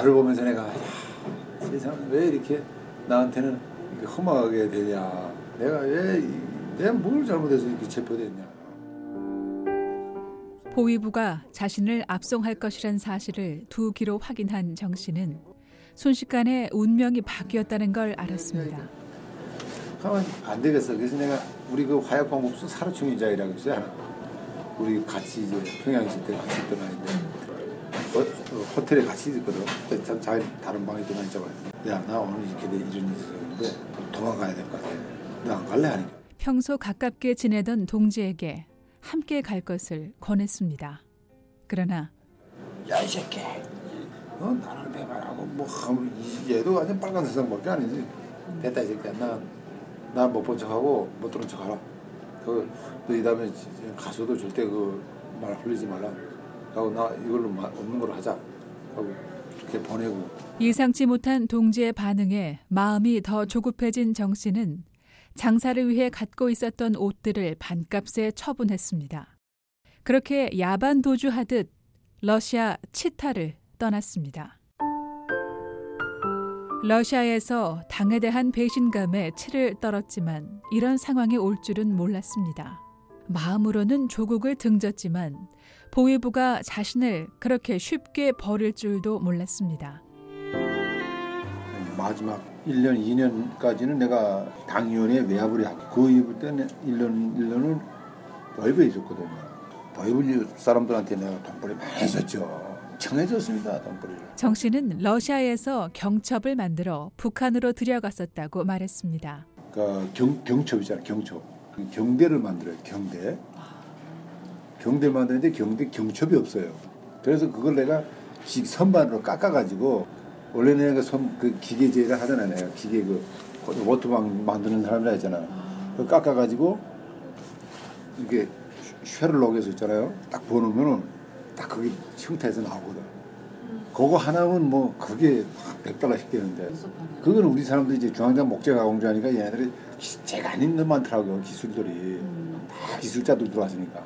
달을 보면서 내가 야, 세상 왜 이렇게 나한테는 이렇게 험하게 되냐 내가 왜 내가 뭘 잘못해서 이렇게 체포됐냐 보위부가 자신을 압송할 것이란 사실을 두 귀로 확인한 정 씨는 순식간에 운명이 바뀌었다는 걸 알았습니다. 가만 안 되겠어. 그래서 내가 우리 그 화약광국수 사료충인자이라고 있어요. 우리 같이 이제 평양 있을 때 같이 있던 아이인데 호, 호텔에 같이 있거든. 자, 자, 다른 방에 들어가 있자마자 야, 나 오늘 이렇게 돼, 이런 일이 있었는데 도망가야 될 것 같아. 나 안 갈래 하니까. 평소 가깝게 지내던 동지에게 함께 갈 것을 권했습니다. 그러나 야, 이 새끼. 어, 나를 배반하고 뭐 하면 이- 얘도 완전 빨간 세상밖에 아니지. 됐다 이 새끼야. 나 나못 본 척하고 못 들은 척하라. 그 너이 다음에 가서도 절대 그 말 흘리지 말라. 하고 나 이걸로 마- 없는 걸로 하자. 하고 이렇게 보내고 예상치 못한 동지의 반응에 마음이 더 조급해진 정 씨는 장사를 위해 갖고 있었던 옷들을 반값에 처분했습니다. 그렇게 야반 도주하듯 러시아 치타를 떠났습니다. 러시아에서 당에 대한 배신감에 치를 떨었지만 이런 상황이 올 줄은 몰랐습니다. 마음으로는 조국을 등졌지만 보위부가 자신을 그렇게 쉽게 버릴 줄도 몰랐습니다. 마지막 1년, 2년까지는 내가 당위원회 외압을 하고 그 이후 때는 1년, 1년은 보이브에 있었거든요. 보이브 사람들한테 내가 돈벌이 많이 썼죠. 청해졌습니다, 돈벌이를. 정 씨는 러시아에서 경첩을 만들어 북한으로 들여갔었다고 말했습니다. 그 경, 경첩이잖아, 경첩. 그 경대를 만들어요, 경대. 경대를 만드는데 경대 경첩이 없어요. 그래서 그걸 내가 기- 선반으로 깎아가지고 원래 내가 선, 그 기계제를 하잖아, 내가 기계 그 워터방 만드는 사람이라 했잖아. 그 깎아가지고 이게 쉐를 녹여서 있잖아요. 딱 보놓으면은 딱 그게 형태에서 나오거든. 그거 하나면 뭐 그게 100달러씩 되는데. 그거는 우리 사람들이 이제 중앙장 목재 가 공주하니까 얘네들이 제가 아닌 데 많더라고요 기술들이. 다 기술자들 들어왔으니까.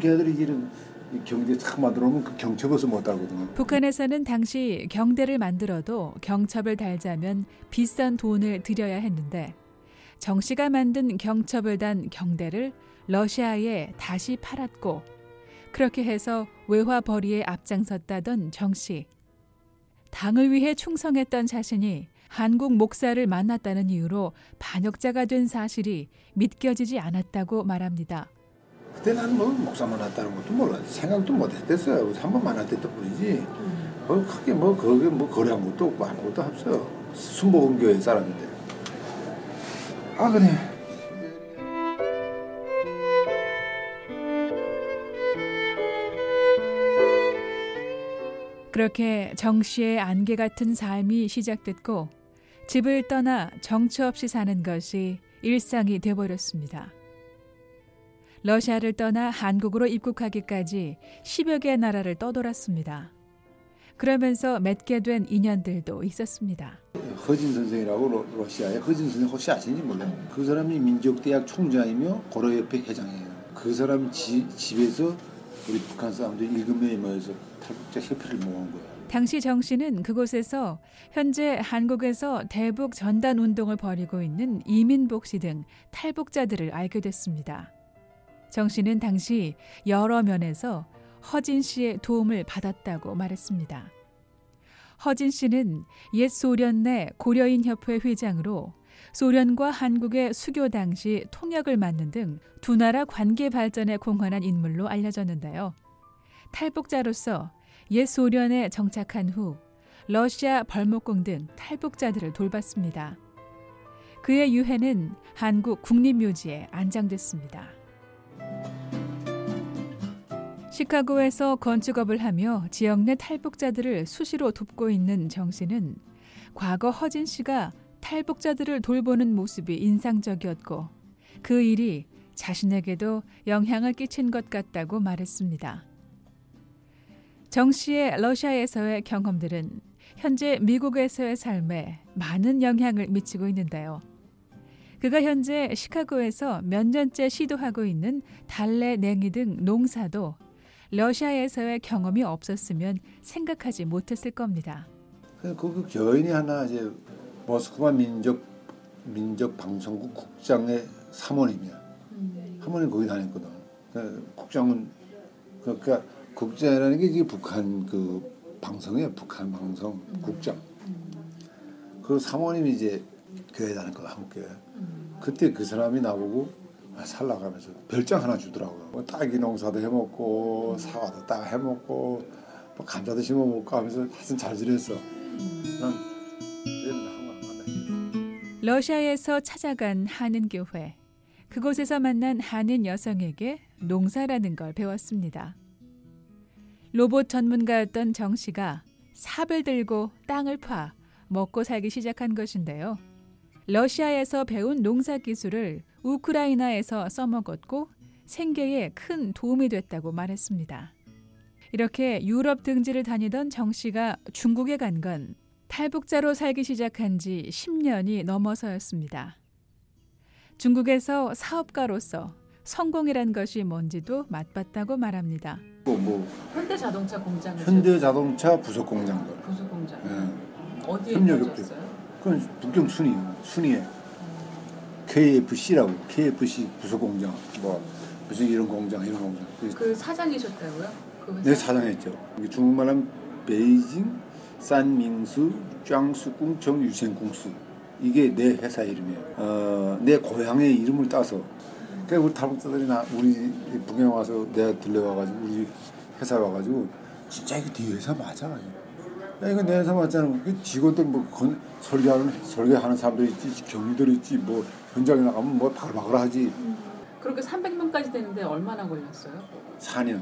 걔네들이 이런 이 경제 참 만들어 놓으면 그 경첩에서 못 달거든요. 북한에서는 당시 경대를 만들어도 경첩을 달자면 비싼 돈을 들여야 했는데 정 씨가 만든 경첩을 단 경대를 러시아에 다시 팔았고 그렇게 해서 외화 벌이에 앞장섰다던 정 씨. 당을 위해 충성했던 자신이 한국 목사를 만났다는 이유로 반역자가 된 사실이 믿겨지지 않았다고 말합니다. 그때 나는 뭐 목사 만났다는 것도 몰라. 생각도 못 했댔어요. 한 번 만났댔던 뿐이지. 뭐 크게 뭐 거기 뭐 거래한 것도 없고 아무것도 없어요. 순복음교회 사람인데. 아 그래 그렇게 정 씨의 안개 같은 삶이 시작됐고 집을 떠나 정처 없이 사는 것이 일상이 돼버렸습니다. 러시아를 떠나 한국으로 입국하기까지 10여 개의 나라를 떠돌았습니다. 그러면서 맺게 된 인연들도 있었습니다. 허진 선생이라고 러- 러시아의 허진 선생 혹시 아시는지 몰라요. 그 사람이 민족대학 총장이며 고려협회 회장이에요. 그 사람 지- 집에서 우리 북한 사람들 일곱 명이 모여서 탈북자 협회를 모은 거예요. 당시 정 씨는 그곳에서 현재 한국에서 대북 전단 운동을 벌이고 있는 이민복 씨 등 탈북자들을 알게 됐습니다. 정 씨는 당시 여러 면에서 허진 씨의 도움을 받았다고 말했습니다. 허진 씨는 옛 소련 내 고려인 협회 회장으로 소련과 한국의 수교 당시 통역을 맡는 등 두 나라 관계 발전에 공헌한 인물로 알려졌는데요. 탈북자로서 옛 소련에 정착한 후 러시아 벌목공 등 탈북자들을 돌봤습니다. 그의 유해는 한국 국립묘지에 안장됐습니다. 시카고에서 건축업을 하며 지역 내 탈북자들을 수시로 돕고 있는 정 씨는 과거 허진 씨가 탈북자들을 돌보는 모습이 인상적이었고 그 일이 자신에게도 영향을 끼친 것 같다고 말했습니다. 정 씨의 러시아에서의 경험들은 현재 미국에서의 삶에 많은 영향을 미치고 있는데요. 그가 현재 시카고에서 몇 년째 시도하고 있는 달래 냉이 등 농사도 러시아에서의 경험이 없었으면 생각하지 못했을 겁니다. 그래서 그 여인이 하나 이제 모스크바 민족 민족 방송국 국장의 사모님이야. 사모님 거기 다녔거든. 그 국장은 그러니까 국장이라는 게 이게 북한 그 방송이에요. 북한 방송 국장. 그 사모님이 이제 교회 다녔거든 한국 교회. 그때 그 사람이 나보고 아, 살라가면서 별장 하나 주더라고요. 뭐 딸기 농사도 해먹고 사과도 딱 해먹고 뭐 감자도 심어먹고 하면서 하여튼 잘 지냈어. 난. 러시아에서 찾아간 한인 교회. 그곳에서 만난 한인 여성에게 농사라는 걸 배웠습니다. 로봇 전문가였던 정 씨가 삽을 들고 땅을 파 먹고 살기 시작한 것인데요. 러시아에서 배운 농사 기술을 우크라이나에서 써먹었고 생계에 큰 도움이 됐다고 말했습니다. 이렇게 유럽 등지를 다니던 정 씨가 중국에 간 건 탈북자로 살기 시작한 지 10년이 넘어서였습니다. 중국에서 사업가로서 성공이란 것이 뭔지도 맛봤다고 말합니다. 뭐, 뭐 현대자동차 공장에서 현대자동차 부속 공장들. 부속 공장 예. 어디에 협력업체. 가셨어요? 그건 북경 순위 순위에 KFC라고 KFC 부속 공장 뭐 무슨 이런 공장 이런 공장. 그그 사장이셨다고요? 그? 내 사장했죠. 이게 중국말 하면 베이징 산밍수 짱수궁 정유생궁수 이게 내 회사 이름이에요. 어, 내 고향의 이름을 따서. 그러니까 우리 탈북자들이 나 우리 북에 와서 내가 들려와가지고 우리 회사 와가지고 진짜 이거 네 회사 맞아. 야 이거 내 회사 맞잖아. 그 직원들 뭐 건, 설계하는 설계하는 사람들 있지, 경리들 있지, 뭐 현장에 나가면 뭐 바글바글 하지. 그렇게 300명까지 되는데 얼마나 걸렸어요? 4년.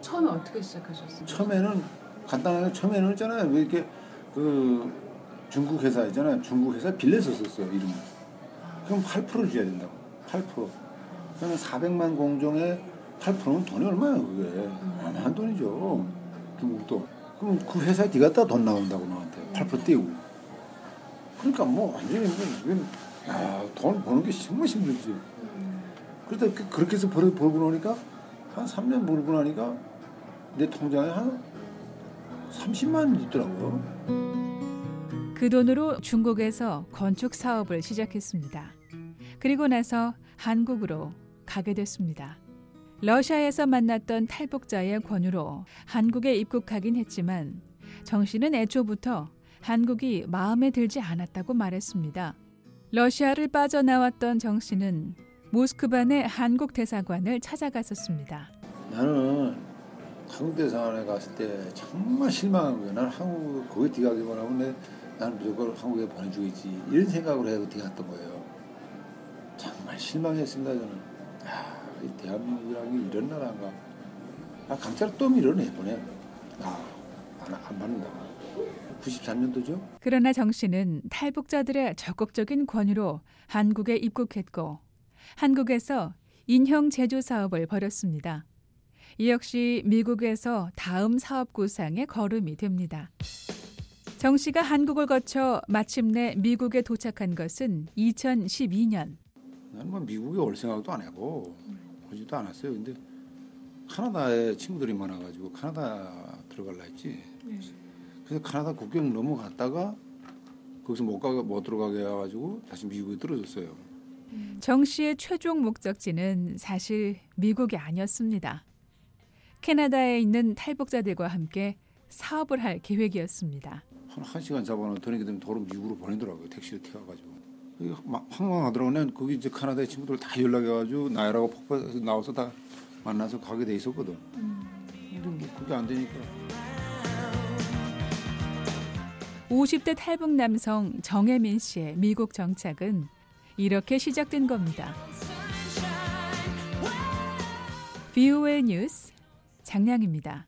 처음에 어떻게 시작하셨어요? 처음에는 간단하게 처음에는 있잖아요. 왜 이렇게 그 중국 회사 있잖아요. 중국 회사 빌려서 썼어요 이름. 그럼 8% 줘야 된다고. 8%. 그러면 400만 공정에 8%는 돈이 얼마예요 그게? 어마한 돈이죠. 중국도. 그럼 그 회사에 네가 갖다 돈 나온다고 너한테 8% 떼고. 그러니까 뭐 완전히 뭐 이건 야, 돈 버는 게 정말 힘들지. 그러다 그- 그렇게 해서 벌, 벌고 나니까 한 3년 벌고 나니까 내 통장에 한 30만 있더라고요. 그 돈으로 중국에서 건축 사업을 시작했습니다. 그리고 나서 한국으로 가게 됐습니다. 러시아에서 만났던 탈북자의 권유로 한국에 입국하긴 했지만 정 씨는 애초부터 한국이 마음에 들지 않았다고 말했습니다. 러시아를 빠져나왔던 정 씨는 모스크바 내 한국 대사관을 찾아갔었습니다. 나는 한국 대사관에 갔을 때 정말 실망한 거예요. 나는 한국 거기 뒤가기만 하면 내, 나는 무조건 한국에 보내주겠지 이런 생각으로 해서 뒤갔던 거예요. 정말 실망했습니다 저는. 야, 이 대한민국이라는 게 이런 나라인가. 아, 강차를 또 밀어내 보내. 아, 안, 안 받는다. 93년도죠? 그러나 정 씨는 탈북자들의 적극적인 권유로 한국에 입국했고 한국에서 인형 제조 사업을 벌였습니다. 이 역시 미국에서 다음 사업 구상의 걸음이 됩니다. 정 씨가 한국을 거쳐 마침내 미국에 도착한 것은 2012년. 나는 뭐 미국에 올 생각도 안 하고 오지도 않았어요. 근데 카나다에 친구들이 많아가지고 카나다 들어갈라 했지. 그래서 카나다 국경 넘어갔다가 거기서 못 가게 못 들어가게 해가지고 다시 미국에 떨어졌어요. 정 씨의 최종 목적지는 사실 미국이 아니었습니다. 캐나다에 있는 탈북자들과 함께 사업을 할 계획이었습니다. 한, 한 시간 잡아놓더니 그다음에 도로 미국으로 보내더라고요. 택시를 태워가지고. 이게 막 황망하더라고. 난 거기 이제 카나다의 친구들 다 연락해가지고 나이라고 폭발해서 나와서 다 만나서 가게 돼 있었거든. 근데 뭐 그게 안 되니까. 50대 탈북 남성 정혜민 씨의 미국 정착은 이렇게 시작된 겁니다. VOA 뉴스 장량입니다.